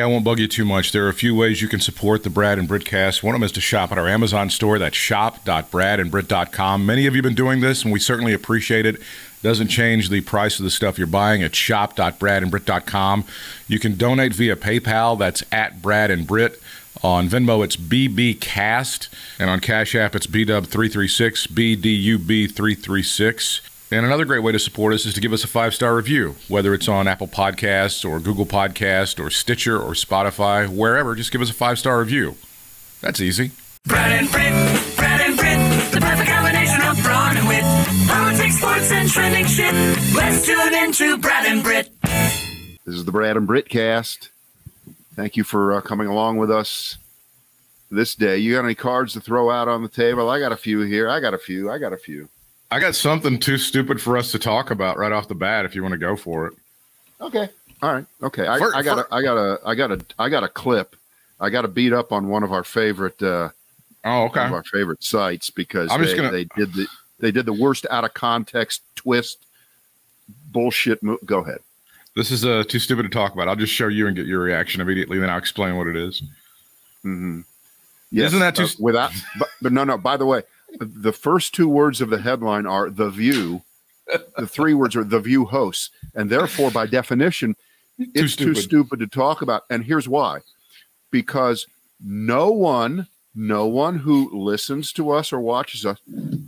I won't bug you too much. There are a few ways you can support the Brad and Britcast. One of them is to shop at our Amazon store. That's shop.bradandbrit.com. Many of you have been doing this, and we certainly appreciate it. Doesn't change the price of the stuff you're buying at shop.bradandbrit.com. You can donate via PayPal. That's at Brad and Brit. On Venmo, it's BBCast. And on Cash App, it's BDUB336, BDUB336. And another great way to support us is to give us a five star review, whether it's on Apple Podcasts or Google Podcast or Stitcher or Spotify, wherever. Just give us a five star review. That's easy. Brad and Brit, Brad and Brit, the perfect combination of brawn and wit. Politics, sports, and trending shit. Let's tune into Brad and Brit. This is the Brad and Brit cast. Thank you for uh, coming along with us this day. You got any cards to throw out on the table? I got a few here. I got a few. I got a few. I got something too stupid for us to talk about right off the bat if you want to go for it. Okay. All right. Okay. I, I got a, I got a I got a I got a clip. I got to beat up on one of our favorite uh Oh, okay. one of our favorite sites because I'm they, just gonna- they did the they did the worst out of context twist bullshit mo- go ahead. This is uh, too stupid to talk about. I'll just show you and get your reaction immediately, then I'll explain what it is. Mm-hmm. Isn't that too uh, without? But, but no, no. By the way, the first two words of the headline are "the View." the three words are "the View" hosts, and therefore, by definition, it's too stupid. stupid to talk about. And here's why: because no one, no one who listens to us or watches us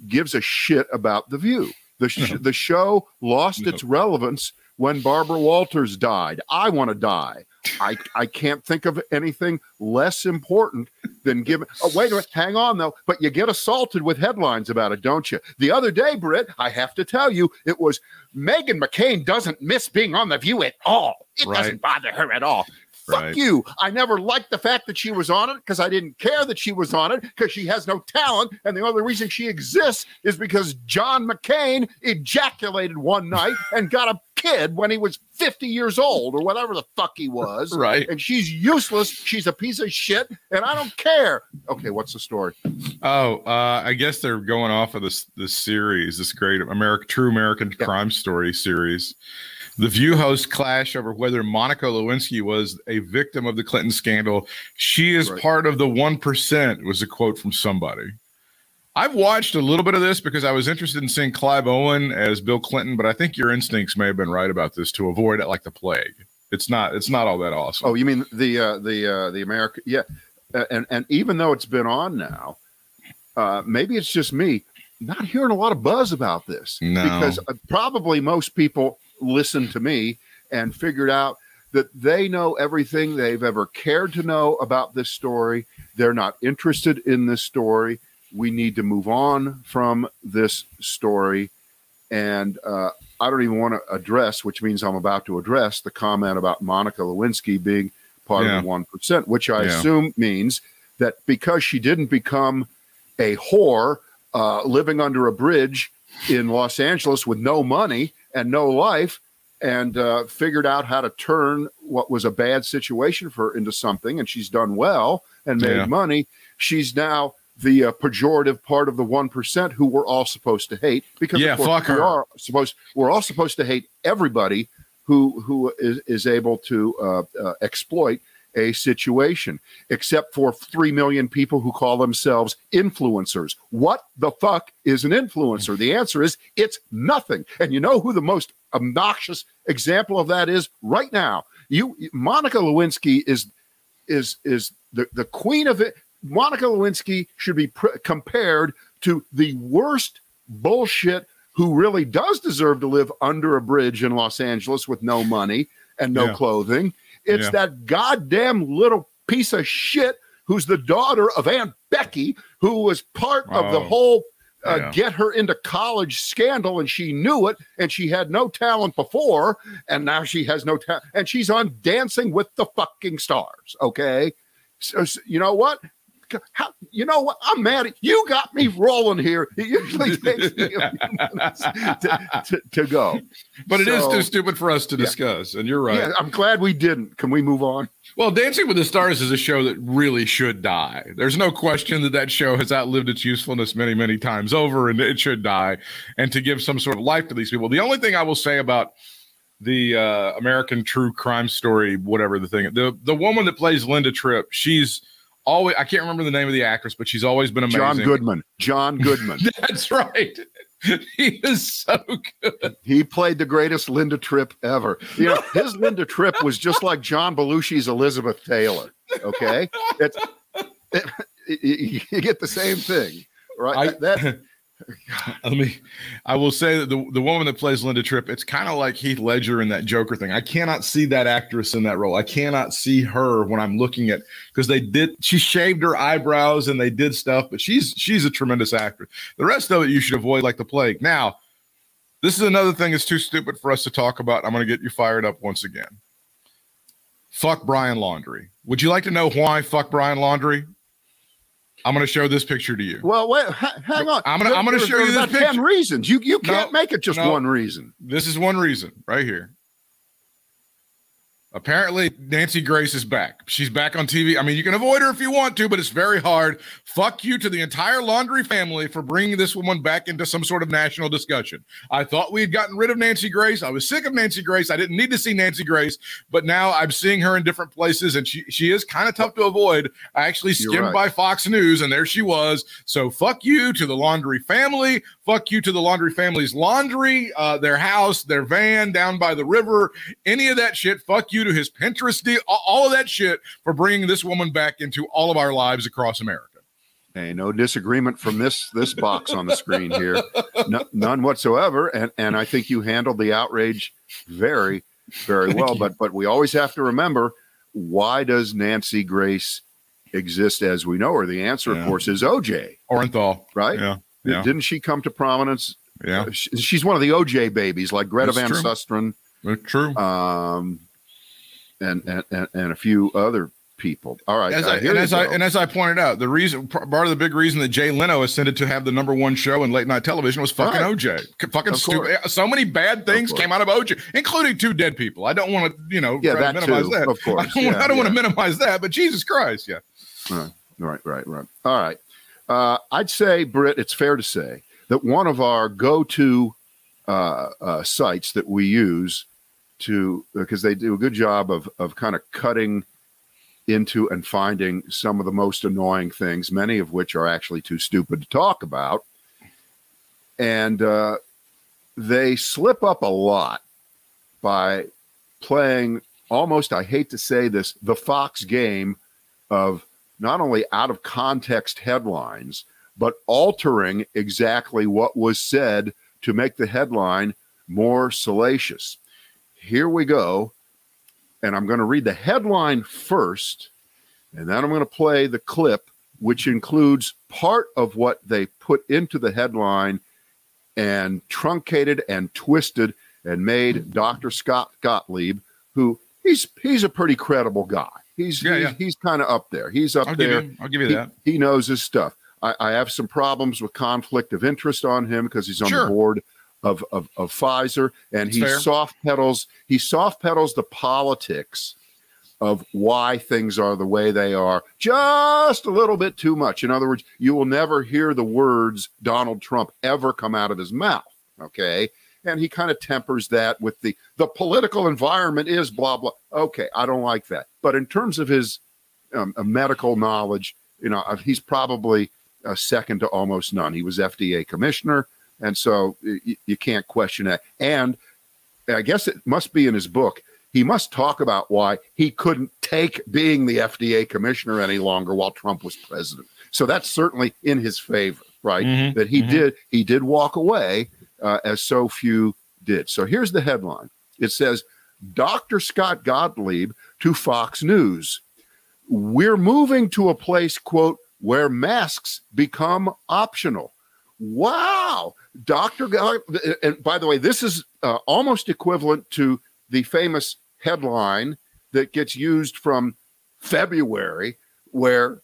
gives a shit about the View. The sh- the show lost its relevance when Barbara Walters died. I want to die. I, I can't think of anything less important than giving. Oh, wait a minute. Hang on, though. But you get assaulted with headlines about it, don't you? The other day, Britt, I have to tell you, it was Meghan McCain doesn't miss being on The View at all. It Right. doesn't bother her at all. Fuck Right. you. I never liked the fact that she was on it because I didn't care that she was on it because she has no talent. And the only reason she exists is because John McCain ejaculated one night and got a kid when he was 50 years old or whatever the fuck he was. Right. And she's useless. She's a piece of shit. And I don't care. Okay, what's the story? Oh, uh, I guess they're going off of this this series, this great American True American Crime Story series. The View hosts clash over whether Monica Lewinsky was a victim of the Clinton scandal. She is Right. part of the one percent. Was a quote from somebody. I've watched a little bit of this because I was interested in seeing Clive Owen as Bill Clinton, but I think your instincts may have been right about this to avoid it like the plague. It's not. It's not all that awesome. Oh, you mean the uh, the uh, the American? Yeah, Uh, and and even though it's been on now, uh, maybe it's just me not hearing a lot of buzz about this No. because uh, probably most people listen to me and figured out that they know everything they've ever cared to know about this story. They're not interested in this story. We need to move on from this story. And uh, I don't even want to address, which means I'm about to address the comment about Monica Lewinsky being part Yeah. of the 1%, which I Yeah. assume means that because she didn't become a whore uh, living under a bridge in Los Angeles with no money and no life, and uh, figured out how to turn what was a bad situation for her into something, and she's done well and made Yeah. money. She's now the uh, pejorative part of the one percent who we're all supposed to hate because Yeah, of course, fuck we her. are supposed we're all supposed to hate everybody who who is, is able to uh, uh, exploit a situation, except for three million people who call themselves influencers. What the fuck is an influencer? The answer is it's nothing. And you know who the most obnoxious example of that is right now? You, Monica Lewinsky is is is the the queen of it. Monica Lewinsky should be pr- compared to the worst bullshit who really does deserve to live under a bridge in Los Angeles with no money and no Yeah. clothing. It's Yeah. that goddamn little piece of shit who's the daughter of Aunt Becky, who was part of the Oh, whole uh, yeah. get her into college scandal, and she knew it, and she had no talent before, and now she has no talent, and she's on Dancing with the fucking Stars. Okay, so, so you know what? How, you know what? I'm mad at you. Got me rolling here. It usually takes me a few minutes to, to, to go. but it is So- too stupid for us to Yeah. discuss, and you're right. Yeah, I'm glad we didn't. Can we move on? Well, Dancing with the Stars is a show that really should die. There's no question that that show has outlived its usefulness many, many times over, and it should die. And to give some sort of life to these people. The only thing I will say about the uh, American True Crime Story, whatever the thing. The the woman that plays Linda Tripp, she's always I can't remember the name of the actress, but she's always been amazing. John Goodman. John Goodman. That's right. he is so good. he played the greatest Linda Tripp ever. You know, his Linda Tripp was just like John Belushi's Elizabeth Taylor. Okay, it, you get the same thing, right? I- that Let me. I will say that the the woman that plays Linda Tripp, it's kind of like Heath Ledger in that Joker thing. I cannot see that actress in that role. I cannot see her when I'm looking at because they did. She shaved her eyebrows and they did stuff, but she's she's a tremendous actress. The rest of it you should avoid like the plague. Now, this is another thing that's too stupid for us to talk about. I'm going to get you fired up once again. Fuck Brian Laundrie. Would you like to know why fuck Brian Laundrie? I'm going to show this picture to you. well, wait, ha- hang on. I'm gonna- I'm gonna show you this about ten picture. reasons. You you can't make it just no. one reason. This is one reason right here. Apparently, Nancy Grace is back. She's back on TV. I mean, you can avoid her if you want to, but it's very hard. Fuck you to the entire Laundrie family for bringing this woman back into some sort of national discussion. I thought we had gotten rid of Nancy Grace. I was sick of Nancy Grace. I didn't need to see Nancy Grace, but now I'm seeing her in different places, and she she is kind of tough to avoid. I actually skimmed right. by Fox News, and there she was. So fuck you to the Laundrie family. Fuck you to the Laundrie family's laundry, uh, their house, their van down by the river, any of that shit. Fuck you to his Pinterest deal, all, all of that shit for bringing this woman back into all of our lives across America. Hey, no disagreement from this this box on the screen here, no, none whatsoever. And and I think you handled the outrage very very well. But but we always have to remember why does Nancy Grace exist as we know her? The answer, Yeah. of course, is OJ. Orenthal, Right? Yeah, yeah, Didn't she come to prominence? yeah. She- She's one of the OJ babies, like Greta That's Van true. Susteren, Uh, True. um, and, and and a few other people. All right, As I, and as I and as I pointed out, the reason part of the big reason that Jay Leno ascended to have the number one show in late night television was fucking Right. OJ. Fucking stupid. So many bad things came out of OJ, including two dead people. I don't want to, you know, Yeah, that minimize too, that. of course. I don't, Yeah, don't want to minimize that, but Jesus Christ, yeah. Right, right, right. All right. Uh, I'd say, Britt, it's fair to say that one of our go-to uh, uh, sites that we use to because they do a good job of of kind of cutting into and finding some of the most annoying things, many of which are actually too stupid to talk about, and uh, they slip up a lot by playing almost. I hate to say this, the Fox game of not only out of context headlines, but altering exactly what was said to make the headline more salacious. Here we go. And I'm going to read the headline first, and then I'm going to play the clip, which includes part of what they put into the headline and truncated and twisted and made Dr. Scott Gottlieb, who he's he's a pretty credible guy. He's Yeah, he's, yeah. he's kind of up there. He's up I'll give there you, I'll give you he, that. he knows his stuff. I, I have some problems with conflict of interest on him because he's on Sure. the board of, of, of Pfizer and That's he fair. soft pedals he soft pedals the politics of why things are the way they are just a little bit too much. In other words, you will never hear the words Donald Trump ever come out of his mouth. Okay. And he kind of tempers that with the the political environment is blah blah. Okay, I don't like that. But in terms of his um, uh, medical knowledge, you know, uh, he's probably uh, second to almost none. He was FDA commissioner, and so y- you can't question that. And I guess it must be in his book. He must talk about why he couldn't take being the FDA commissioner any longer while Trump was president. So that's certainly in his favor, right? Mhm, That he mhm. did he did walk away uh, as so few did. So here's the headline. It says Dr. Scott Gottlieb to Fox News. We're moving to a place, quote, where masks become optional. Wow. Dr. God, and by the way, this is uh, almost equivalent to the famous headline that gets used from February, where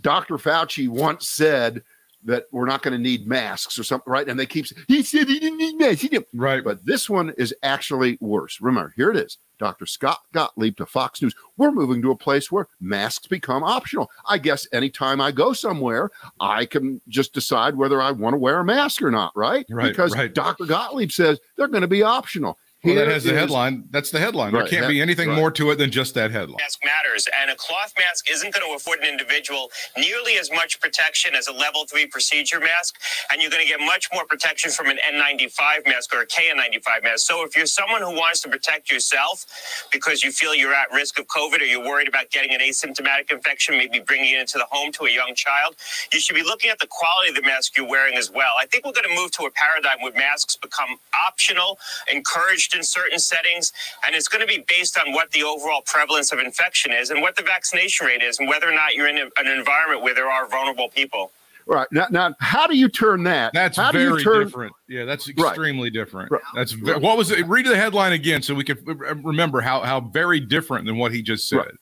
Dr. Fauci once said that we're not going to need masks or something, right? And they keep saying, he said he didn't need masks. He didn't. Right. But this one is actually worse. Remember, here it is. Dr. Scott Gottlieb to Fox News. We're moving to a place where masks become optional. I guess anytime I go somewhere, I can just decide whether I want to wear a mask or not, right? Right, Because right. Dr. Gottlieb says they're going to be optional. Well, that has the headline. That's the headline. There can't be anything right. more to it than just that headline. mask matters, and a cloth mask isn't going to afford an individual nearly as much protection as a level three procedure mask, and you're going to get much more protection from an N95 mask or a KN95 mask. So if you're someone who wants to protect yourself because you feel you're at risk of COVID or you're worried about getting an asymptomatic infection, maybe bringing it into the home to a young child, you should be looking at the quality of the mask you're wearing as well. I think we're going to move to a paradigm where masks become optional, encouraged in certain settings, and it's going to be based on what the overall prevalence of infection is and what the vaccination rate is and whether or not you're in a- an environment where there are vulnerable people. Right now, now, how do you turn that? That's how do you very turn, different. Yeah, that's Right. extremely different. Right. That's ve- what was it? Read the headline again so we can remember how how very different than what he just said. Right.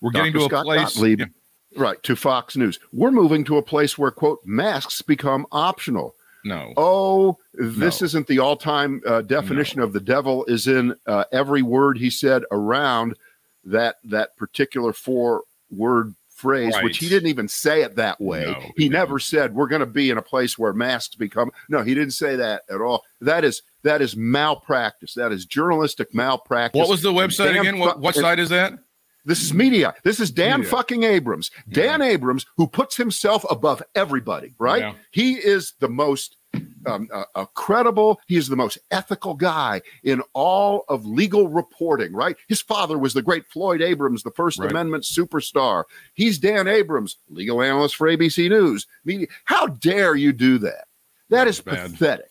We're getting Dr. to a Scott place. Gottlieb. Yeah. Right to Fox News. We're moving to a place where quote masks become optional. No. Oh, this No. isn't the all-time uh, definition of the devil. Is in uh, every word he said around that that particular four-word phrase, which he didn't even say it that way. No, he never said we're going to be in a place where masks become. No, he didn't say that at all. That is that is malpractice. That is journalistic malpractice. What was the website Damn again? What, what site is that? This is media. This is Dan Media. fucking Abrams. Dan Abrams, who puts himself above everybody, right? Yeah. He is the most um, uh, uh, credible. He is the most ethical guy in all of legal reporting, right? His father was the great Floyd Abrams, the First Right. Amendment superstar. He's Dan Abrams, legal analyst for ABC News. Media. How dare you do that? That is Bad. pathetic.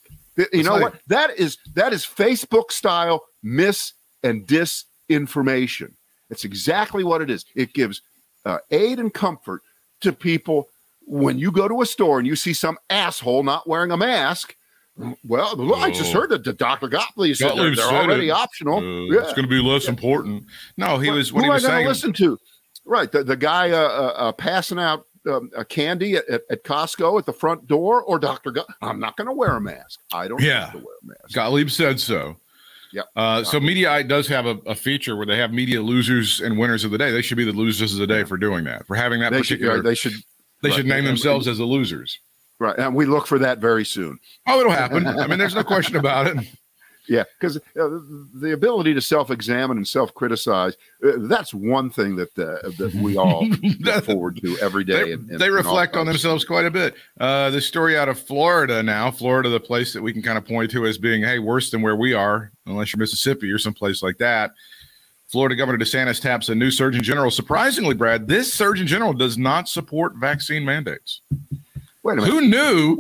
You know like- what? That is that is Facebook style mis and disinformation. It's exactly what it is. It gives uh, aid and comfort to people when you go to a store and you see some asshole not wearing a mask. Well, I just Oh. heard that the Dr. Gottlieb said they're, Gottlieb they're said already it. optional. Uh, yeah. It's going to be less important. No, he was what who he am was I saying. listen to? Right, the, the guy uh, uh, uh, passing out um, a candy at, at, at Costco at the front door, or Dr. Go- I'm not going to wear a mask. I don't Yeah. have to wear a mask. Gottlieb said so. Yep. Uh, so Mediaite does have a, a feature where they have media losers and winners of the day. They should be the losers of the day for doing that, for having that They should, particular. yeah, they should, they right, should name and- themselves as the losers. right, and we look for that very soon. Oh, it'll happen. I mean, there's no question about it. Yeah, because uh, the ability to self-examine and self-criticize, uh, that's one thing that uh, that we all look forward to every day. They, they reflect on themselves quite a bit. Uh, the story out of Florida now, Florida, the place that we can kind of point to as being, hey, worse than where we are, unless you're Mississippi or someplace like that. Florida Governor DeSantis taps a new Surgeon General. Surprisingly, Brad, this Surgeon General does not support vaccine mandates. Wait a minute. Who knew?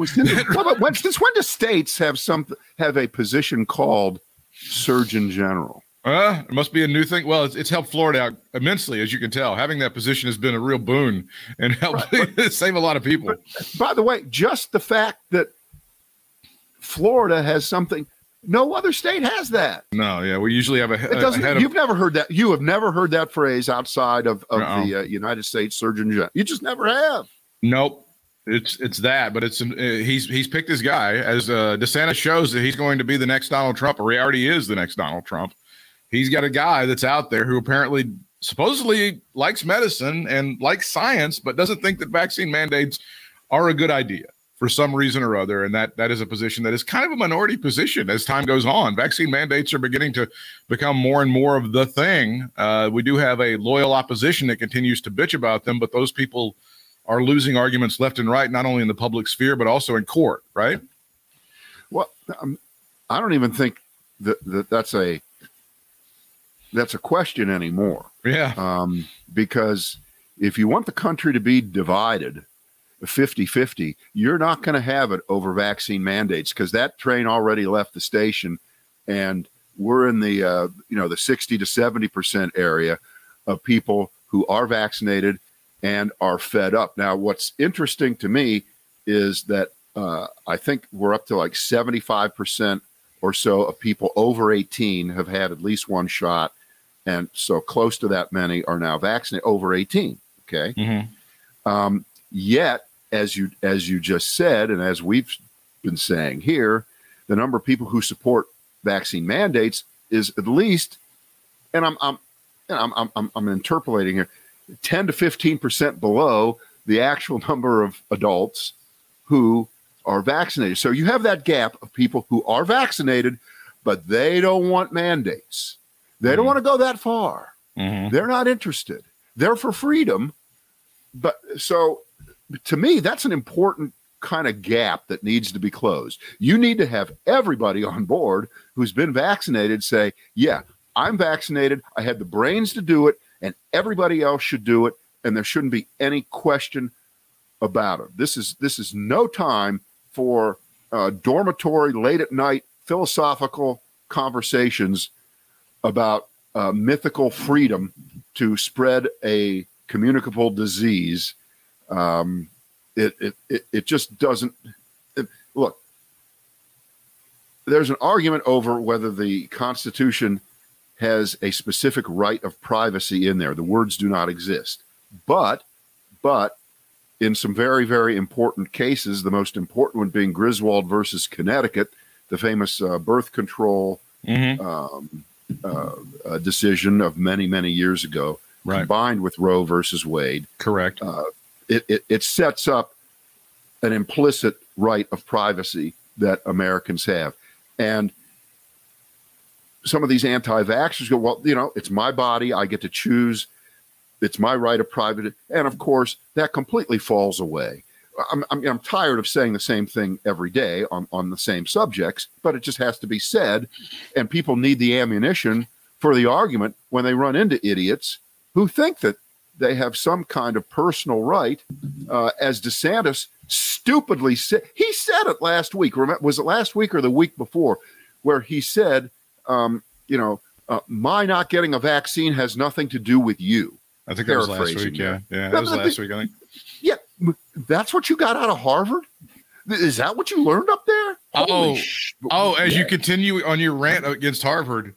But when, since when do states have some have a position called Surgeon General? Uh, it must be a new thing. Well, it's, it's helped Florida out immensely, as you can tell. Having that position has been a real boon and helped save a lot of people. By the way, just the fact that Florida has something, no other state has that. No, yeah, we usually have a, It doesn't. head You've never heard that. You have never heard that phrase outside of, of Uh-uh. the uh, United States Surgeon General. You just never have. Nope. It's it's that, but it's uh, he's he's picked his guy as uh, DeSantis shows that he's going to be the next Donald Trump, or he already is the next Donald Trump. He's got a guy that's out there who apparently supposedly likes medicine and likes science, but doesn't think that vaccine mandates are a good idea for some reason or other. And that that is a position that is kind of a minority position as time goes on. Vaccine mandates are beginning to become more and more of the thing. Uh, we do have a loyal opposition that continues to bitch about them, but those people are losing arguments left and right, not only in the public sphere but also in court. Right? Well, um, I don't even think that, that that's a that's a question anymore. Yeah. um, because if you want the country to be divided 50 50, you're not going to have it over vaccine mandates because that train already left the station and we're in the uh, you know the 60 to 70 percent area of people who are vaccinated and are fed up. Now what's interesting to me is that uh, i think we're up to like 75 percent or so of people over 18 have had at least one shot. And so close to that many are now vaccinated over 18 okay? Mhm. um, yet as you as you just said and as we've been saying here the number of people who support vaccine mandates is at least and i'm i'm and I'm, I'm, I'm, I'm interpolating here 10 to 15 percent below the actual number of adults who are vaccinated so you have that gap of people who are vaccinated but they don't want mandates. They don't want to go that far. Mhm. They're not interested. They're for freedom. But so to me, that's an important kind of gap that needs to be closed. You need to have everybody on board who's been vaccinated say, yeah, I'm vaccinated. I had the brains to do it, and everybody else should do it. And there shouldn't be any question about it. This is this is no time for uh, dormitory late at night philosophical conversations about uh, mythical freedom to spread a communicable disease. Um, it, it, it, it just doesn't it- look. There's an argument over whether the Constitution has a specific right of privacy in there. The words do not exist, but but in some very very important cases, the most important one being Griswold versus Connecticut, the famous uh, birth control Mhm. um, uh, uh, decision of many many years ago, Right. combined with Roe versus Wade, Correct. it, it it sets up an implicit right of privacy that Americans have, and some of these anti-vaxxers go, well, you know, it's my body, I get to choose, it's my right of private, and of course that completely falls away. I'm, I'm, I'm tired of saying the same thing every day on, on the same subjects, but it just has to be said. And people need the ammunition for the argument when they run into idiots who think that they have some kind of personal right. Uh, as DeSantis stupidly said, he said it last week. Remember, was it last week or the week before, where he said, um, you know, uh, my not getting a vaccine has nothing to do with you. I think that was last week. Yeah. Yeah. That was last week, I think. Yeah, that's what you got out of Harvard. Is that what you learned up there? Oh, sh- Oh, as you continue on your rant against Harvard,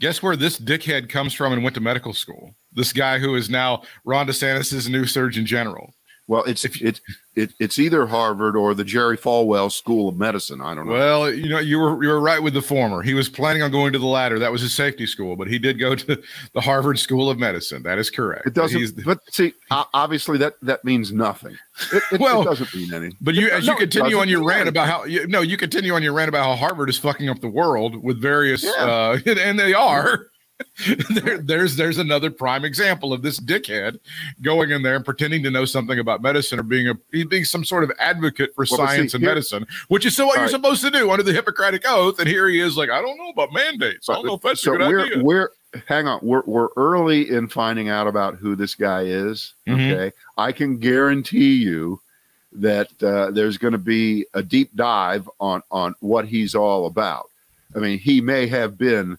guess where this dickhead comes from and went to medical school? This guy who is now Ron DeSantis' new Surgeon General. Well, it's it's it, it's either Harvard or the Jerry Falwell School of Medicine. I don't know. Well, you know, you were you were right with the former. He was planning on going to the latter. That was his safety school, but he did go to the Harvard School of Medicine. That is correct. it doesn't. He's- but see, obviously that that means nothing. It, it, Well, it doesn't mean anything. But you, as no, you continue on your rant about how, you, no, you continue on your rant about how Harvard is fucking up the world with various, Yeah. uh, and they are. there, there's there's another prime example of this dickhead going in there and pretending to know something about medicine or being a being some sort of advocate for Well, but see, science and here- medicine, which is so what you're right. supposed to do under the Hippocratic Oath. And here he is, like, I don't know about mandates. I don't know if that's so a good we're idea. we're hang on. We're we're early in finding out about who this guy is. Mhm. Okay, I can guarantee you that uh, there's going to be a deep dive on on what he's all about. I mean, he may have been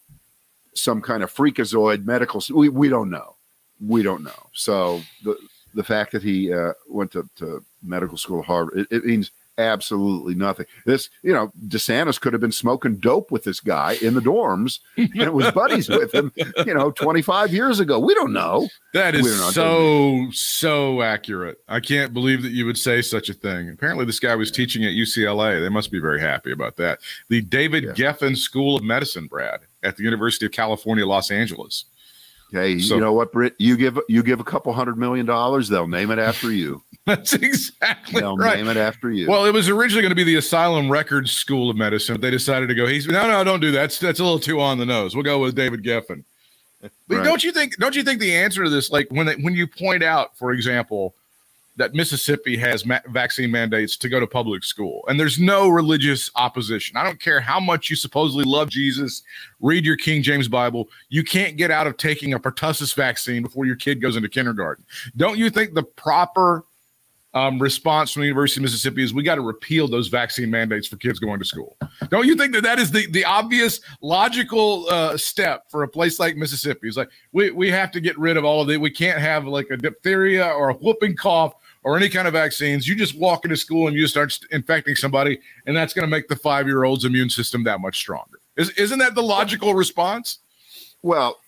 some kind of freakazoid medical. We we don't know. We don't know. So the the fact that he uh, went to, to medical school at Harvard, it, it means absolutely nothing. This, you know, DeSantis could have been smoking dope with this guy in the dorms and was buddies with him, you know, 25 years ago. We don't know. That is so so accurate. I can't believe that you would say such a thing. Apparently, this guy was teaching at UCLA. They must be very happy about that. The David Yeah. Geffen School of Medicine, Brad, at the University of California, Los Angeles. Hey, So- you know what, Britt? You give you give a couple hundred million dollars, they'll name it after you. That's exactly They'll right. name it after you. Well, it was originally going to be the Asylum Records School of Medicine, but they decided to go. He's no, no, don't do that. That's, that's a little too on the nose. We'll go with David Geffen. But Right. don't you think? Don't you think the answer to this, like when they, when you point out, for example, that Mississippi has ma- vaccine mandates to go to public school, and there's no religious opposition. I don't care how much you supposedly love Jesus, read your King James Bible. You can't get out of taking a pertussis vaccine before your kid goes into kindergarten. Don't you think the proper um, response from the University of Mississippi is we got to repeal those vaccine mandates for kids going to school. Don't you think that that is the, the obvious logical uh, step for a place like Mississippi? It's like we, we have to get rid of all of it. We can't have like a diphtheria or a whooping cough or any kind of vaccines. You just walk into school and you start infecting somebody, and that's going to make the five year old's immune system that much stronger. Is, isn't that the logical response? Well,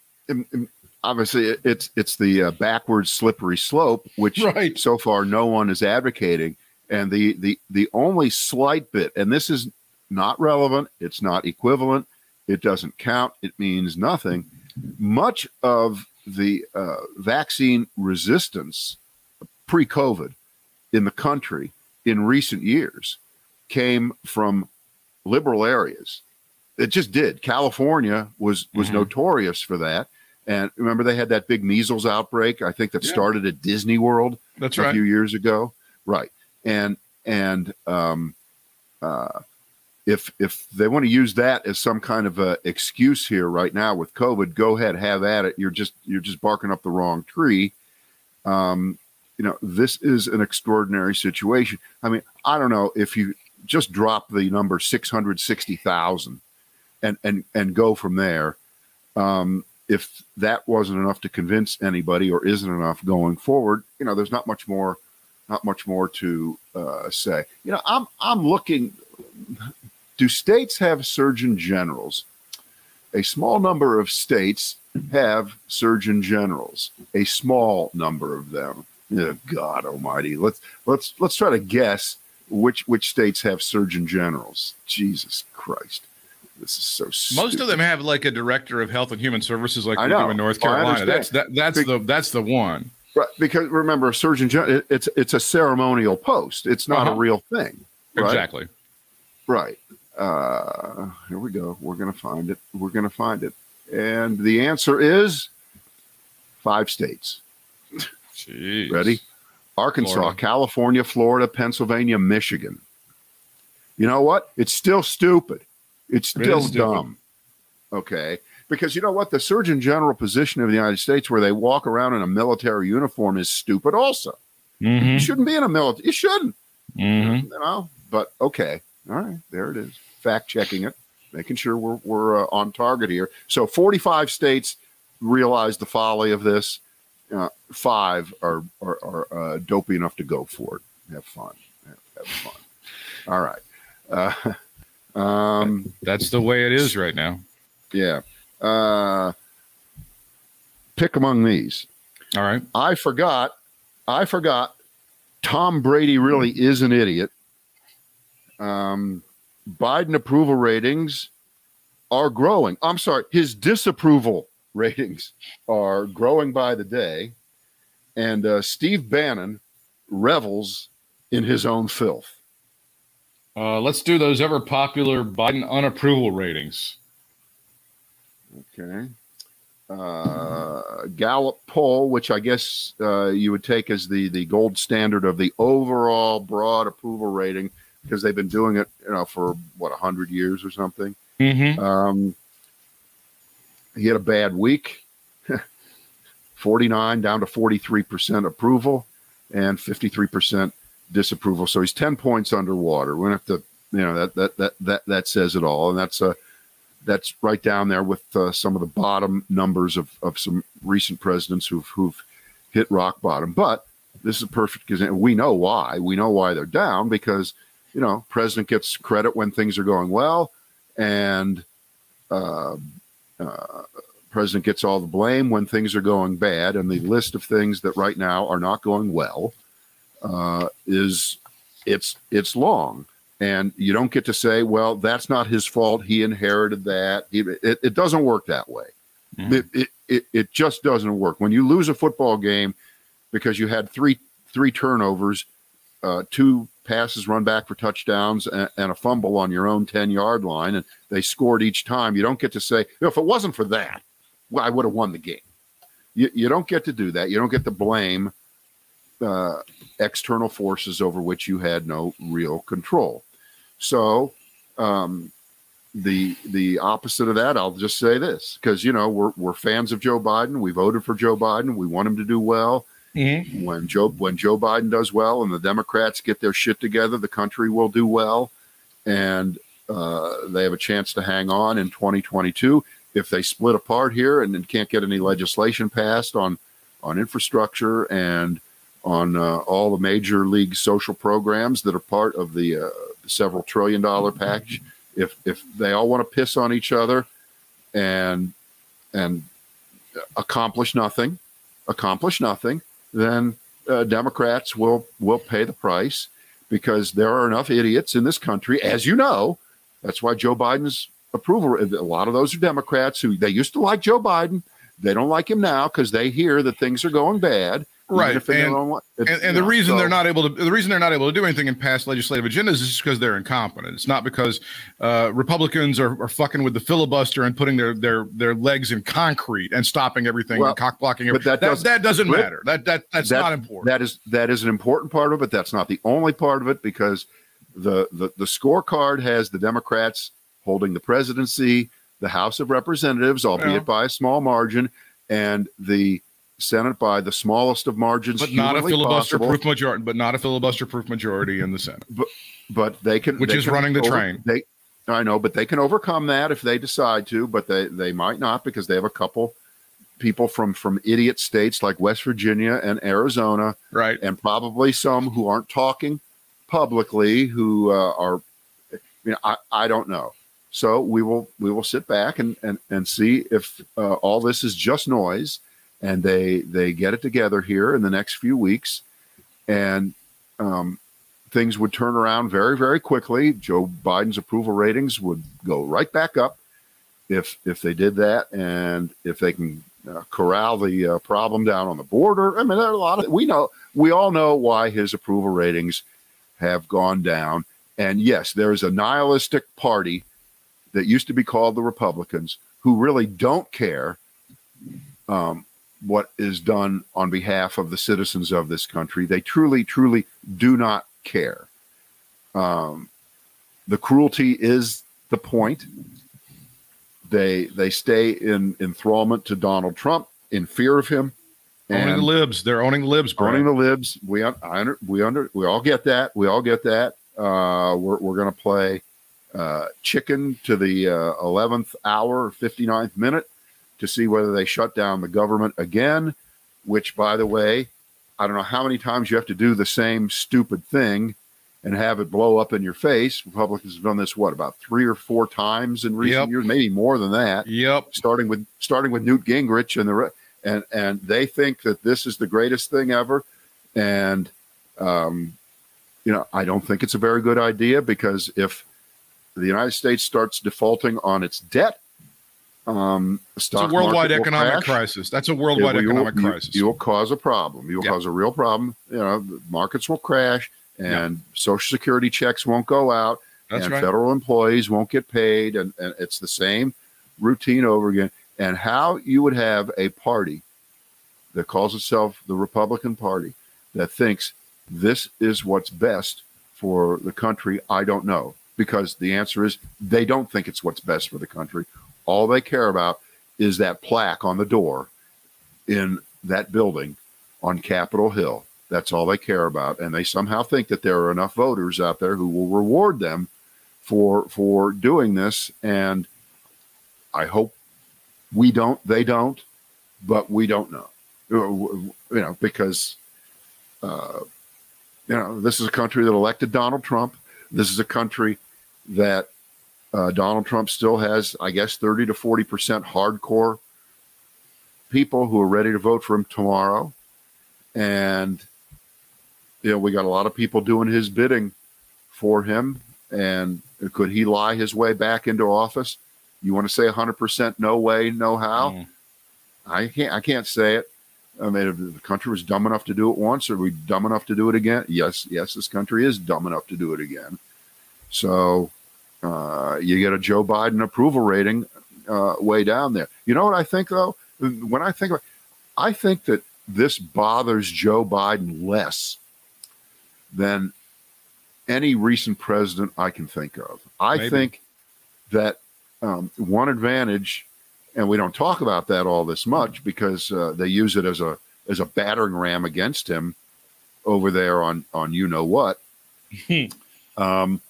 obviously, it's it's the uh, backwards slippery slope, which Right. so far no one is advocating. And the the the only slight bit, and this is not relevant, it's not equivalent, it doesn't count, it means nothing. Much of the uh, vaccine resistance pre-COVID in the country in recent years came from liberal areas it just did. California was was Mhm. notorious for that. And remember, they had that big measles outbreak. I think that Yeah. started at Disney World That's a right. few years ago, right? And and um, uh, if if they want to use that as some kind of a excuse here right now with COVID, go ahead, have at it. You're just you're just barking up the wrong tree. Um, you know, this is an extraordinary situation. I mean, I don't know if you just drop the number six hundred sixty thousand and and and go from there. Um, if that wasn't enough to convince anybody or isn't enough going forward, you know, there's not much more, not much more to uh, say. You know, I'm I'm looking. Do states have surgeon generals? A small number of states have surgeon generals. A small number of them. Oh, God Almighty! Let's let's let's try to guess which which states have surgeon generals. Jesus Christ! This is so. Most of them have like a director of health and human services, like I we know. do in North Carolina. That's that. That's Big- the that's the one. Right, because remember, a surgeon general, it's it's a ceremonial post. It's not Uh-huh. a real thing. Right? Exactly. Right. Uh, here we go. We're gonna find it. We're gonna find it. And the answer is five states. Jeez. Ready? Arkansas, Florida. California, Florida, Pennsylvania, Michigan. You know what? It's still stupid. It's still is stupid. dumb. Okay. Because you know what? The Surgeon General position of the United States, where they walk around in a military uniform, is stupid also. Mm-hmm. You shouldn't be in a military. You shouldn't. Mm-hmm. You know, but okay. All right. There it is. Fact checking it, making sure we're, we're uh, on target here. So 45 states realize the folly of this. Uh, five are, are, are uh, dopey enough to go for it. Have fun. Have, have fun. All right. Uh, um, That's the way it is right now. yeah. Uh, pick among these. All right. I forgot. I forgot. Tom Brady really is an idiot. Um, Biden approval ratings are growing. I'm sorry, his disapproval ratings are growing by the day, and uh, Steve Bannon revels in his own filth. Uh, let's do those ever popular Biden unapproval ratings. Okay. Uh, Gallup poll, which I guess uh, you would take as the the gold standard of the overall broad approval rating, because they've been doing it, you know, for what hundred years or something. Mm-hmm. Um, he had a bad week. 49 down to 43% approval and 53% disapproval. So he's 10 points underwater. We're going to have to, you know, that, that, that, that, that says it all. And that's, uh, that's right down there with uh, some of the bottom numbers of, of some recent presidents who've, who've hit rock bottom. But this is a perfect example. We know why. We know why they're down because, you know, president gets credit when things are going well and uh, uh, president gets all the blame when things are going bad, and the list of things that right now are not going well uh, is it's it's long, and you don't get to say, well, that's not his fault. He inherited that. It, it doesn't work that way. Mhm. It, it, it it just doesn't work. When you lose a football game because you had three three turnovers, uh, two passes run back for touchdowns, and, and a fumble on your own ten yard line, and they scored each time. You don't get to say, if it wasn't for that, well, I would have won the game. You, you don't get to do that. You don't get to blame uh, external forces over which you had no real control. So, um, the the opposite of that, I'll just say this because you know we're we're fans of Joe Biden. We voted for Joe Biden. We want him to do well. Mm-hmm. When Joe when Joe Biden does well and the Democrats get their shit together, the country will do well, and uh, they have a chance to hang on in 2022. If they split apart here and can't get any legislation passed on on infrastructure and on uh, all the major league social programs that are part of the uh, several trillion dollar package, if if they all want to piss on each other and and accomplish nothing, accomplish nothing, then uh, Democrats will will pay the price because there are enough idiots in this country, as you know. That's why Joe Biden's approval. A lot of those are Democrats who they used to like Joe Biden. They don't like him now because they hear that things are going bad, Right, if they and- get their own way. It's, and, the know, reason so- they're not able to the reason they're not able to do anything and pass legislative agendas is just because they're incompetent. It's not because uh, Republicans are, are fucking with the filibuster and putting their their their legs in concrete and stopping everything Well, and cock blocking. but that that, doesn't- that doesn't matter. That that that's that- not important. That is that is an important part of it. That's not the only part of it because the the, the scorecard has the Democrats holding the presidency, the House of Representatives, albeit Yeah. by a small margin, and the Senate by the smallest of margins, but not a filibuster-proof majority. But not a filibuster proof majority in the Senate. But they can, Which they is can running the over- train. They, I know, but they can overcome that if they decide to. But they they might not because they have a couple people from from idiot states like West Virginia and Arizona Right. and probably some who aren't talking publicly who uh, are you know I, I don't know so we will we will sit back and and, and see if uh, all this is just noise and they they get it together here in the next few weeks. And um, things would turn around very very quickly. Joe biden's approval ratings would go right back up if if they did that. And if they can uh, corral the uh, problem down on the border i mean there are a lot of we know we all know why his approval ratings have gone down. And yes there is a nihilistic party that used to be called the republicans who really don't care um, what is done on behalf of the citizens of this country they truly truly do not care um, the cruelty is the point they they stay in enthrallment to Donald Trump in fear of him owning the libs. They're owning the libs, bro. owning the libs. We I under, we under we all get that. We all get that. Uh, we're we're gonna play uh, chicken to the uh, eleventh hour, 59th minute to see whether they shut down the government again. Which, by the way, I don't know how many times you have to do the same stupid thing and have it blow up in your face. Republicans have done this what about three or four times in recent Yep. years, maybe more than that Yep. starting with starting with Newt Gingrich and the and and they think that this is the greatest thing ever, and um, you know I don't think it's a very good idea because if the United States starts defaulting on its debt, um, It's a worldwide economic crash. crisis. That's a worldwide will- economic you- crisis. You will cause a problem. You will Yeah. cause a real problem. You know, the markets will crash, and Social Security checks won't go out, That's and right. federal employees won't get paid, and, and it's the same routine over again. And how you would have a party that calls itself the Republican Party that thinks this is what's best for the country, I don't know. Because the answer is they don't think it's what's best for the country. All they care about is that plaque on the door in that building on Capitol Hill. That's all they care about. And they somehow think that there are enough voters out there who will reward them for for doing this. And I hope we don't, they don't, but we don't know. You know, because uh, you know, this is a country that elected Donald Trump. This is a country that uh, Donald Trump still has, I guess, 30 to 40 percent hardcore people who are ready to vote for him tomorrow. And, you know, we got a lot of people doing his bidding for him. And could he lie his way back into office? You want to say 100% no way, no how? Mm. I can't. I can't say it. I mean, if the country was dumb enough to do it once, are we dumb enough to do it again? Yes, yes, this country is dumb enough to do it again. So uh, you get a Joe Biden approval rating uh, way down there. You know what I think though? When I think, about, I think that this bothers Joe Biden less than any recent president I can think of. I Maybe. think that um, one advantage, and we don't talk about that all this much because uh, they use it as a as a battering ram against him over there on on you know what. um,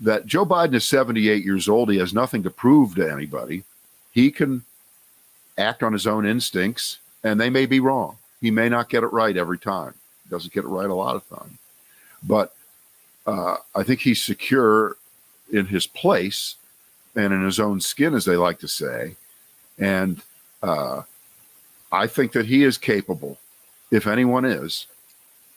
that Joe Biden is 78 years old. He has nothing to prove to anybody. He can act on his own instincts, and they may be wrong. He may not get it right every time. He doesn't get it right a lot of time. But uh, I think he's secure in his place and in his own skin, as they like to say. And uh, I think that he is capable, if anyone is,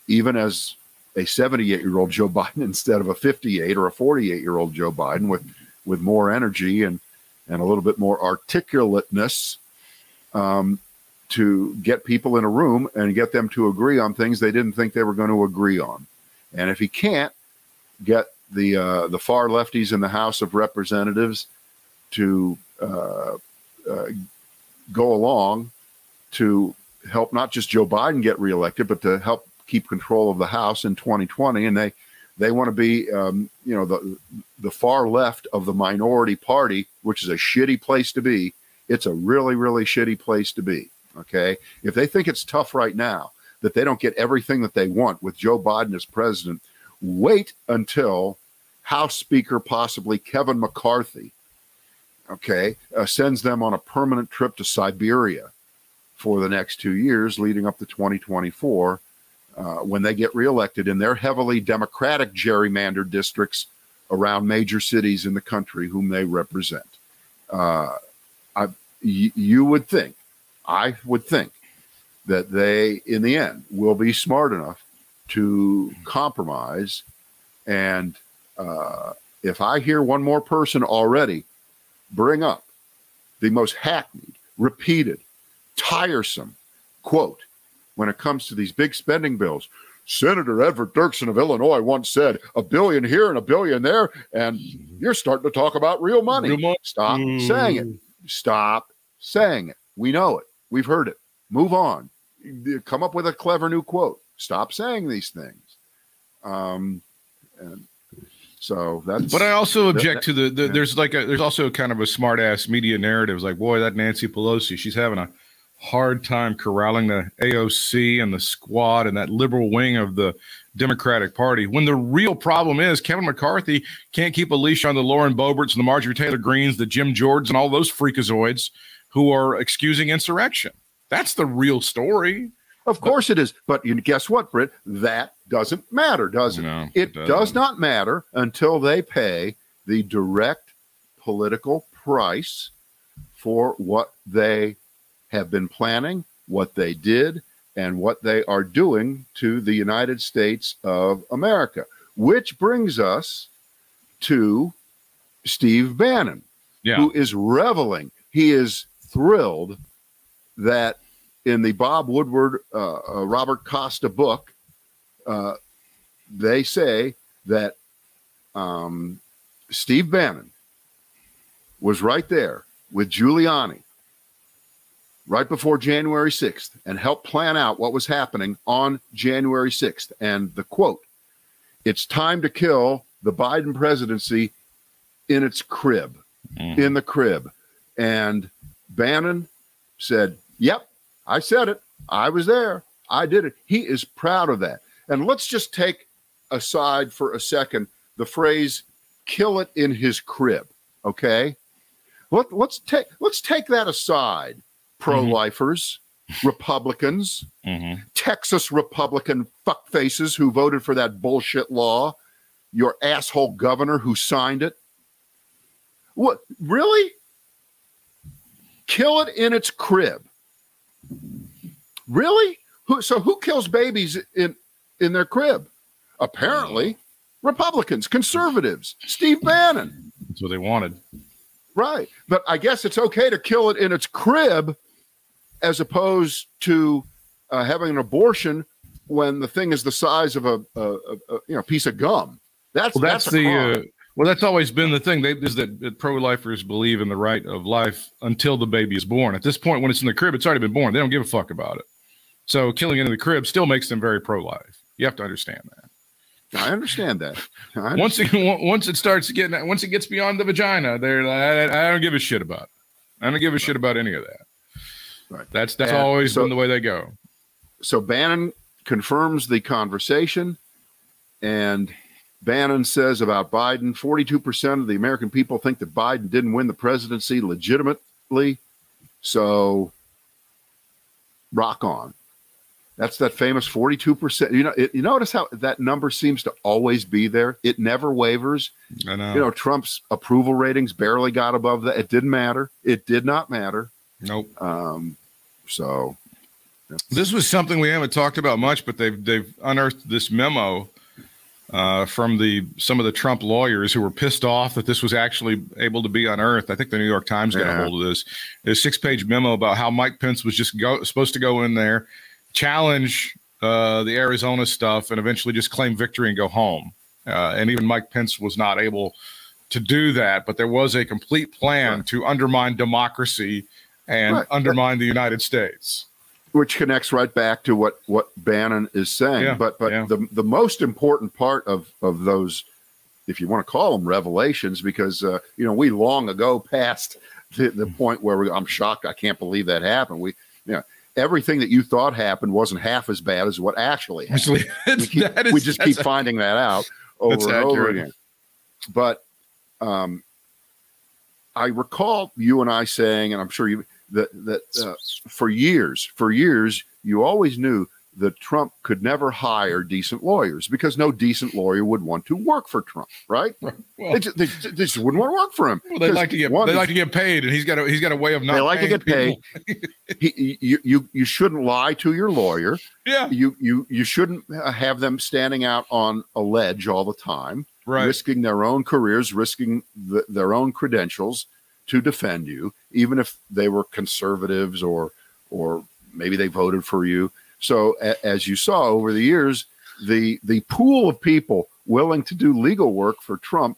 even as a 78 year old Joe Biden instead of a 58 or a 48 year old Joe Biden with, with more energy and, and a little bit more articulateness. Um, to get people in a room and get them to agree on things they didn't think they were going to agree on. And if he can't get the uh, the far lefties in the House of Representatives to uh, uh, go along to help not just Joe Biden get reelected, but to help keep control of the House in 2020, and they they want to be, um, you know, the the far left of the minority party, which is a shitty place to be. It's a really, really shitty place to be. Okay, if they think it's tough right now that they don't get everything that they want with Joe Biden as president, wait until House Speaker, possibly Kevin McCarthy, okay, uh, sends them on a permanent trip to Siberia for the next two years leading up to 2024 uh, when they get reelected in their heavily Democratic gerrymandered districts around major cities in the country whom they represent. Uh, I, y- you would think, I would think, that they, in the end, will be smart enough to compromise. And uh, if I hear one more person already bring up the most hackneyed, repeated, tiresome quote when it comes to these big spending bills. Senator Edward Dirksen of Illinois once said, a billion here and a billion there, and you're starting to talk about real money. Real mo- Stop Mm. saying it. Stop saying it. We know it. We've heard it. Move on. Come up with a clever new quote. Stop saying these things. Um, and so that's. But I also That- object to the, the yeah. there's like a there's also kind of a smart ass media narrative. It's like, boy, that Nancy Pelosi, she's having a hard time corralling the AOC and the squad and that liberal wing of the Democratic Party. When the real problem is Kevin McCarthy can't keep a leash on the Lauren Boeberts and the Marjorie Taylor Greenes, the Jim Jordans, and all those freakazoids who are excusing insurrection. That's the real story. Of course it is. But you guess what, Britt? That doesn't matter, does it? No, it it doesn't. does not matter until they pay the direct political price for what they have been planning, what they did, and what they are doing to the United States of America. Which brings us to Steve Bannon Yeah. who is reveling. He is thrilled that in the Bob Woodward, uh, uh, Robert Costa book, uh, they say that um, Steve Bannon was right there with Giuliani right before January 6th and helped plan out what was happening on January 6th. And the quote, it's time to kill the Biden presidency in its crib Mhm. in the crib. And Bannon said, Yep, I said it. I was there. I did it. He is proud of that. And let's just take aside for a second the phrase kill it in his crib. Okay. Let, let's take let's take that aside. Pro-lifers, Republicans, Mhm. Texas Republican fuckfaces who voted for that bullshit law, your asshole governor who signed it. What really? Kill it in its crib. Really? Who so who kills babies in in their crib? Apparently, Republicans, conservatives, Steve Bannon. That's what they wanted. Right. But I guess it's okay to kill it in its crib as opposed to uh, having an abortion when the thing is the size of a, a, a, a you know piece of gum. That's Well, that's, a the uh, well. That's always been the thing. They is that, pro-lifers believe in the right of life until the baby is born. At this point, when it's in the crib, it's already been born. They don't give a fuck about it. So killing it in the crib still makes them very pro-life. You have to understand that. I understand that. I Once it once it starts getting once it gets beyond the vagina, they're like, I, I don't give a shit about. It. I don't give a shit about any of that. Right. That's that's And always so- been the way they go. so Bannon confirms the conversation, and Bannon says about Biden 42% of the American people think that Biden didn't win the presidency legitimately. So, rock on. That's that famous 42%. You know, it, you notice how that number seems to always be there. It never wavers. I know. You know, Trump's approval ratings barely got above that. It didn't matter. It did not matter. Nope. Um, so, This was something we haven't talked about much, but they've they've unearthed this memo uh, from the some of the Trump lawyers who were pissed off that this was actually able to be unearthed. I think the New York Times got Yeah. a hold of this. A six page memo about how Mike Pence was just go, supposed to go in there, challenge uh, the Arizona stuff, and eventually just claim victory and go home. Uh, and even Mike Pence was not able to do that, but there was a complete plan Right. to undermine democracy and Right. undermine the United States. which connects right back to what what Bannon is saying. Yeah, but but yeah. the the most important part of of those, if you want to call them revelations, because uh, you know we long ago passed the, the point where we, I'm shocked. I can't believe that happened. We you know everything that you thought happened wasn't half as bad as what actually happened. Actually, we, keep, that is- we just keep finding that out over That's and over again. But um, I recall you and I saying, and I'm sure you that that uh, for years, for years, you always knew that Trump could never hire decent lawyers because no decent lawyer would want to work for Trump, right? Well, They, just, they, they just wouldn't want to work for him. Well, they like to get they like to get paid, and he's got a he's got a way of not. They like to get paid. he, you, you you shouldn't lie to your lawyer. Yeah, You you you shouldn't uh, have them standing out on a ledge all the time. right. risking their own careers, risking the, their own credentials to defend you, even if they were conservatives or or maybe they voted for you. So a, as you saw over the years, the the pool of people willing to do legal work for Trump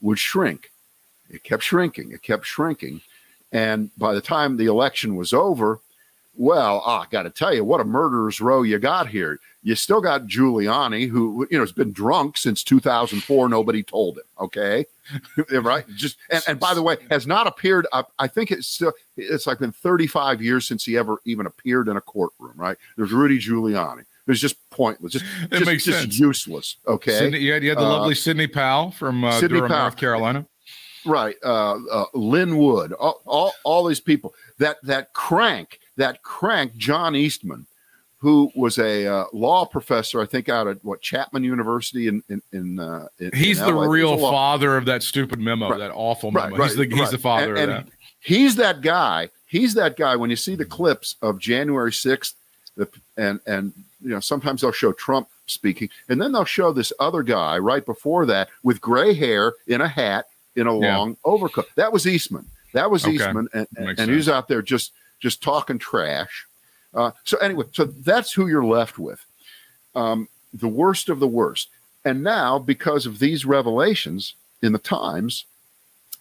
would shrink. It kept shrinking. It kept shrinking, and by the time the election was over, well, ah, I got to tell you, what a murderer's row you got here. You still got Giuliani, who you know has been drunk since 2004. Nobody told him. Okay, right? Just and, and by the way, has not appeared. I, I think it's still it's like been 35 years since he ever even appeared in a courtroom. Right? There's Rudy Giuliani. It's just pointless. Just It just, makes just sense. useless. Okay. Sidney, you had, you had the Uh, lovely Sidney Powell from uh, Sidney Durham, Powell. North Carolina. right uh, uh lin wood all, all, all these people that that crank that crank john eastman who was a uh, law professor i think out at what chapman university in in, in, uh, in He's in the LA. He was real father of that stupid memo, Right. that awful Right, memo. he's the right, he's the father And- of and that. he's that guy he's that guy when you see the clips of january 6th the, and and you know sometimes they'll show trump speaking and then they'll show this other guy right before that with gray hair in a hat in a Yeah. long overcoat that was eastman that was Okay. eastman and, and, and he was out there just just talking trash uh, so anyway so that's who you're left with. Um, the worst of the worst. And now because of these revelations in the times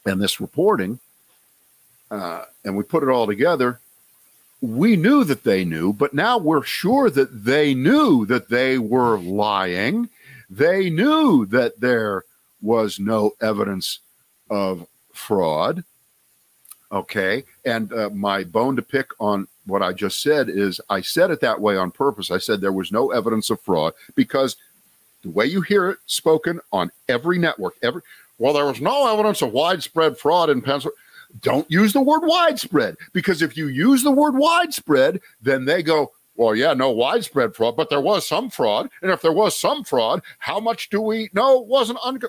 and this reporting uh, and we put it all together we knew that they knew but now we're sure that they knew that they were lying. They knew that there was no evidence of fraud. Okay? And uh, my bone to pick on what i just said is i said it that way on purpose. I said there was no evidence of fraud because the way you hear it spoken on every network every well there was no evidence of widespread fraud in pennsylvania. Don't use the word widespread because if you use the word widespread then they go well yeah no widespread fraud but there was some fraud. And if there was some fraud how much do we know wasn't un-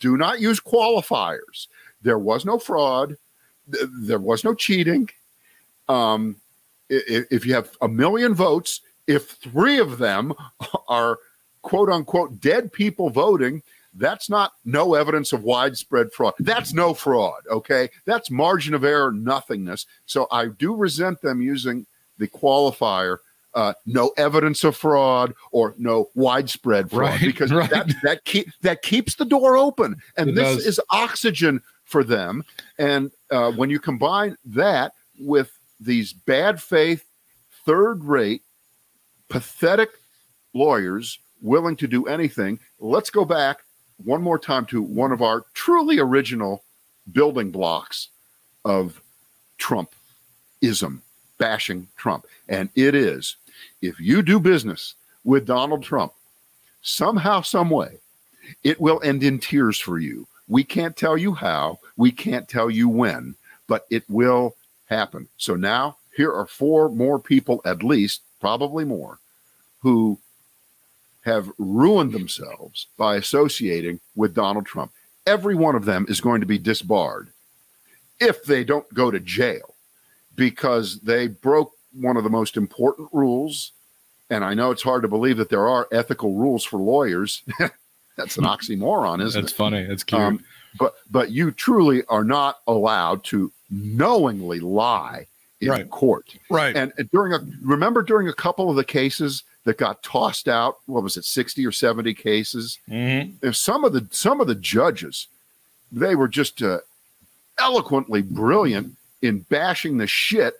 do not use qualifiers. There was no fraud. Th- there was no cheating. Um, if you have a million votes if three of them are quote unquote dead people voting that's not no evidence of widespread fraud. That's no fraud, okay? That's margin of error nothingness. So I do resent them using the qualifier uh, no evidence of fraud or no widespread fraud Right, because right. that that keep that keeps the door open and It this does. is oxygen for them and uh, when you combine that with these bad faith third rate pathetic lawyers willing to do anything. Let's go back one more time to one of our truly original building blocks of Trumpism, bashing Trump. And it is if you do business with Donald Trump, somehow, some way, it will end in tears for you. We can't tell you how, we can't tell you when, but it will happen. So now here are four more people, at least, probably more, who have ruined themselves by associating with Donald Trump. Every one of them is going to be disbarred if they don't go to jail because they broke one of the most important rules. And I know it's hard to believe that there are ethical rules for lawyers. that's an oxymoron, isn't That's it? funny. That's cute. Um, but but you truly are not allowed to knowingly lie in Right. court. right. And and during a remember during a couple of the cases that got tossed out, what was it, sixty or seventy cases? Mhm. If some of the some of the judges, they were just uh, eloquently brilliant in bashing the shit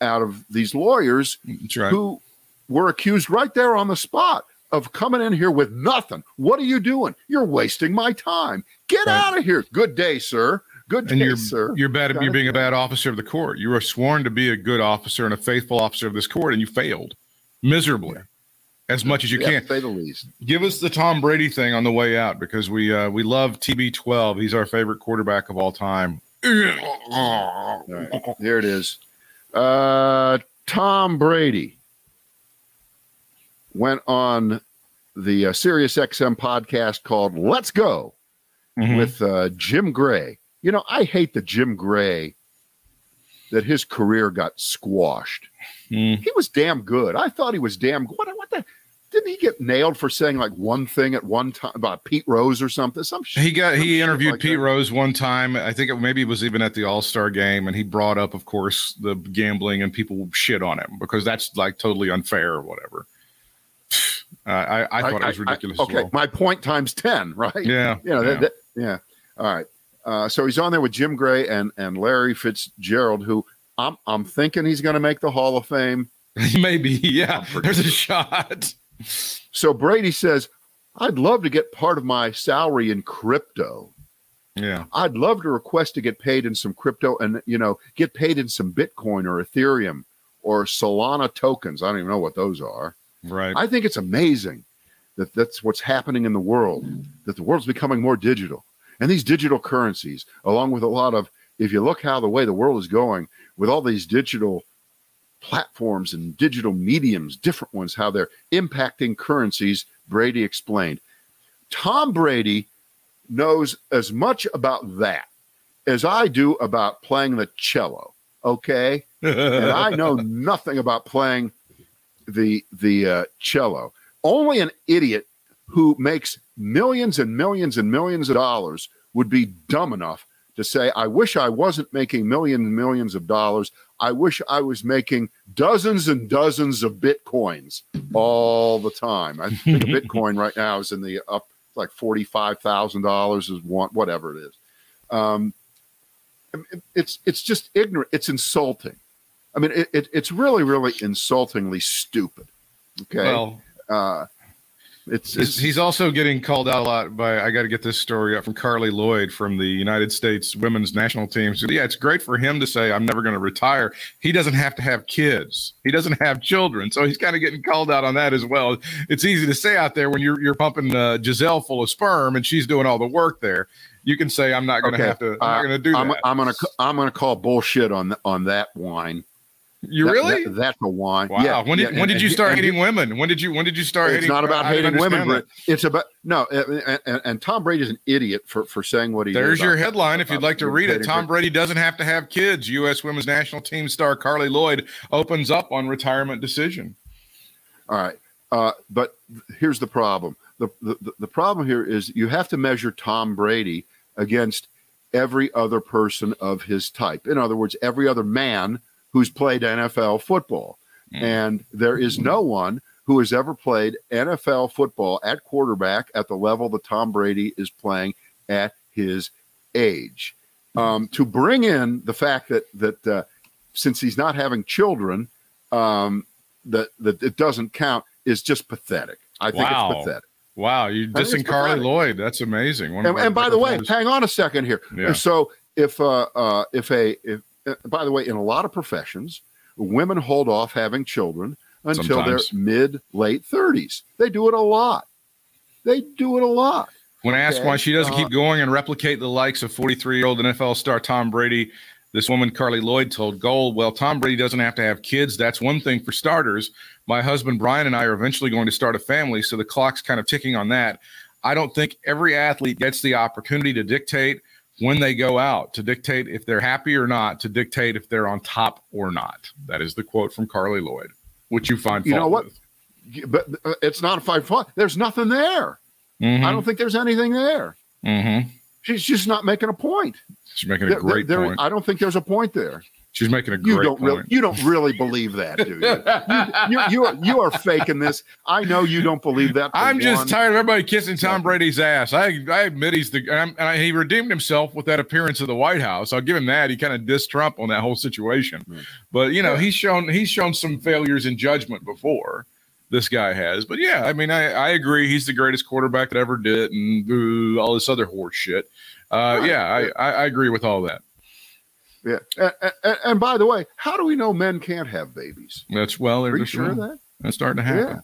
out of these lawyers right. who were accused right there on the spot of coming in here with nothing. What are you doing? You're wasting my time. Get Right. out of here. Good day, sir. Good and day, you're sir. you're bad at Kinda you being a bad officer of the court. You were sworn to be a good officer and a faithful officer of this court, and you failed miserably, as much as you Yeah, can. say the least. Give us the Tom Brady thing on the way out because we uh, we love TB12. He's our favorite quarterback of all time. All right, here it is. Uh, Tom Brady went on the uh, Sirius XM podcast called "Let's Go" Mhm. with uh, Jim Gray. You know, I hate the Jim Gray that his career got squashed. Mm. He was damn good. I thought he was damn good. What, what the? Didn't he get nailed for saying like one thing at one time about Pete Rose or something? Some shit. He got he interviewed like Pete that. Rose one time. I think it maybe it was even at the All Star game, and he brought up, of course, the gambling and people shit on him because that's like totally unfair or whatever. Uh, I, I thought it was ridiculous. as okay, well. my point times ten, right? Yeah, You know, yeah. that, that- yeah. All right. Uh, so he's on there with Jim Gray and and Larry Fitzgerald, who I'm I'm thinking he's going to make the Hall of Fame. maybe yeah. There's a shot. So Brady says, "I'd love to get part of my salary in crypto. Yeah, I'd love to request to get paid in some crypto and you know get paid in some Bitcoin or Ethereum or Solana tokens. I don't even know what those are. right. I think it's amazing that that's what's happening in the world, that the world's becoming more digital. And these digital currencies, along with a lot of, if you look how the way the world is going, with all these digital platforms and digital mediums, different ones, how they're impacting currencies, Brady explained. Tom Brady knows as much about that as I do about playing the cello. Okay and I know nothing about playing the the uh, cello. Only an idiot who makes millions and millions and millions of dollars would be dumb enough to say, "I wish I wasn't making millions and millions of dollars. I wish I was making dozens and dozens of bitcoins all the time." I think a bitcoin right now is in the up like forty five thousand dollars is one whatever it is. Um, it's it's just ignorant. It's insulting. I mean, it, it, it's really, really insultingly stupid. Okay. well, uh, it's, he's, it's he's also getting called out a lot by. I got to get this story up from Carli Lloyd from the United States Women's National Team. So, yeah, it's great for him to say, "I'm never going to retire." He doesn't have to have kids. He doesn't have children, so he's kind of getting called out on that as well. It's easy to say out there when you're you're pumping uh, Gisele full of sperm and she's doing all the work there. You can say, "I'm not going to Okay, have to. I'm uh, not going to do I'm, that." I'm gonna c- I'm gonna call bullshit on on that wine. You That- really? that- that's a wine. wow. Yeah. when did yeah, when and- did you start and- hating women? When did you when did you start? It's hating, not about I didn't hating women, but it's about no. And, and, and Tom Brady's an idiot for for saying what he. There's is your about- headline if you'd like to read it. Tom. Brady doesn't have to have kids. U.S. Women's National Team star Carli Lloyd opens up on retirement decision. All right. Uh, but here's the problem. The, the the problem here is you have to measure Tom Brady against every other person of his type. In other words, every other man who's played NFL football. And there is no one who has ever played NFL football at quarterback at the level that Tom Brady is playing at his age. Um, to bring in the fact that that uh, since he's not having children, um, that that it doesn't count is just pathetic. I think Wow. it's pathetic. Wow, you dissing Carli. Lloyd. That's amazing. And, and by the way, hang on a second here. Yeah. So if uh, uh, if a if by the way, in a lot of professions, women hold off having children until Sometimes. their mid late thirties. They do it a lot. They do it a lot. When I asked why she doesn't uh, keep going and replicate the likes of 43 year old NFL star Tom Brady, this woman, Carli Lloyd, told Goal, Well, Tom Brady doesn't have to have kids. That's one thing for starters. My husband, Brian, and I are eventually going to start a family. So the clock's kind of ticking on that. I don't think every athlete gets the opportunity to dictate when they go out, to dictate if they're happy or not, to dictate if they're on top or not. That is the quote from Carli Lloyd, which you find You know what? with. But uh, it's not a fight. fight. There's nothing there. Mhm. I don't think there's anything there. Mhm. She's just not making a point. She's making a There- great there- point. I don't think there's a point there. She's making a You great don't really, point. you don't really believe that, do you? you, you, you, are, you are faking this. I know you don't believe that. I'm just one. tired of everybody kissing Tom Brady's ass. I I admit he's the and, I, he redeemed himself with that appearance of the White House. I'll give him that. He kind of dissed Trump on that whole situation. Right. But you know, he's shown he's shown some failures in judgment before. This guy has. But yeah, I mean, I, I agree. He's the greatest quarterback that ever did, and all this other horse shit. Uh, Right. Yeah, I, I, I agree with all that. Yeah. And, and, and by the way, how do we know men can't have babies? That's well, Are you sure that? that's starting to happen.